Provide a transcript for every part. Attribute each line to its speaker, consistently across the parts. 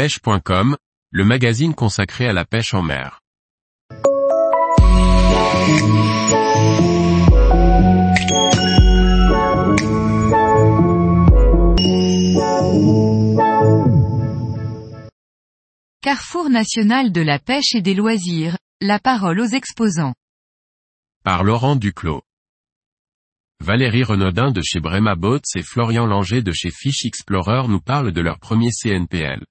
Speaker 1: pêche.com, le magazine consacré à la pêche en mer.
Speaker 2: Carrefour national de la pêche et des loisirs, la parole aux exposants.
Speaker 1: Par Laurent Duclos. Valérie Renaudin de chez Brema Boats et Florian Langer de chez Fish Explorer nous parlent de leur premier CNPL.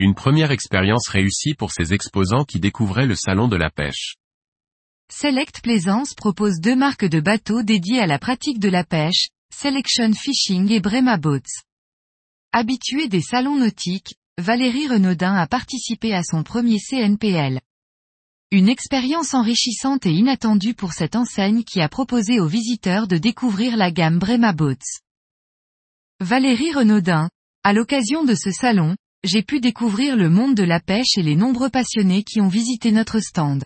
Speaker 1: Une première expérience réussie pour ces exposants qui découvraient le salon de la pêche.
Speaker 2: Select Plaisance propose deux marques de bateaux dédiées à la pratique de la pêche, Selection Fishing et Brema Boats. Habituée des salons nautiques, Valérie Renaudin a participé à son premier CNPL. Une expérience enrichissante et inattendue pour cette enseigne qui a proposé aux visiteurs de découvrir la gamme Brema Boats. Valérie Renaudin, à l'occasion de ce salon, j'ai pu découvrir le monde de la pêche et les nombreux passionnés qui ont visité notre stand.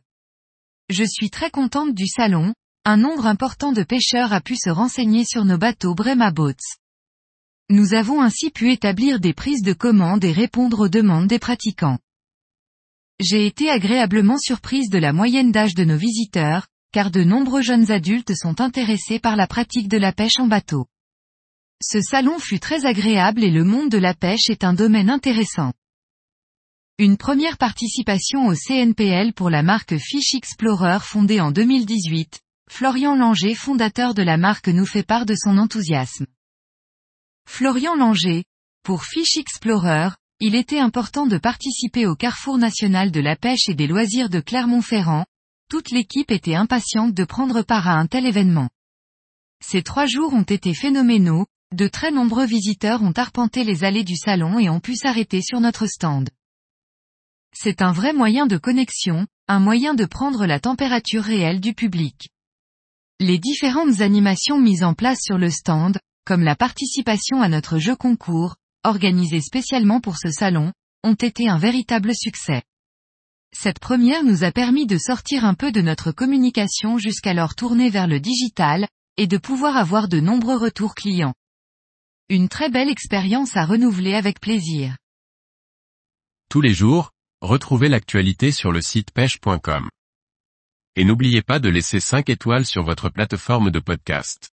Speaker 2: Je suis très contente du salon, un nombre important de pêcheurs a pu se renseigner sur nos bateaux Brema Boats. Nous avons ainsi pu établir des prises de commandes et répondre aux demandes des pratiquants. J'ai été agréablement surprise de la moyenne d'âge de nos visiteurs, car de nombreux jeunes adultes sont intéressés par la pratique de la pêche en bateau. Ce salon fut très agréable et le monde de la pêche est un domaine intéressant. Une première participation au CNPL pour la marque Fish Explorer fondée en 2018, Florian Langer fondateur de la marque nous fait part de son enthousiasme. Florian Langer, pour Fish Explorer, il était important de participer au Carrefour national de la pêche et des loisirs de Clermont-Ferrand, toute l'équipe était impatiente de prendre part à un tel événement. Ces trois jours ont été phénoménaux, de très nombreux visiteurs ont arpenté les allées du salon et ont pu s'arrêter sur notre stand. C'est un vrai moyen de connexion, un moyen de prendre la température réelle du public. Les différentes animations mises en place sur le stand, comme la participation à notre jeu concours, organisé spécialement pour ce salon, ont été un véritable succès. Cette première nous a permis de sortir un peu de notre communication jusqu'alors tournée vers le digital, et de pouvoir avoir de nombreux retours clients. Une très belle expérience à renouveler avec plaisir.
Speaker 1: Tous les jours, retrouvez l'actualité sur le site pêche.com. Et n'oubliez pas de laisser 5 étoiles sur votre plateforme de podcast.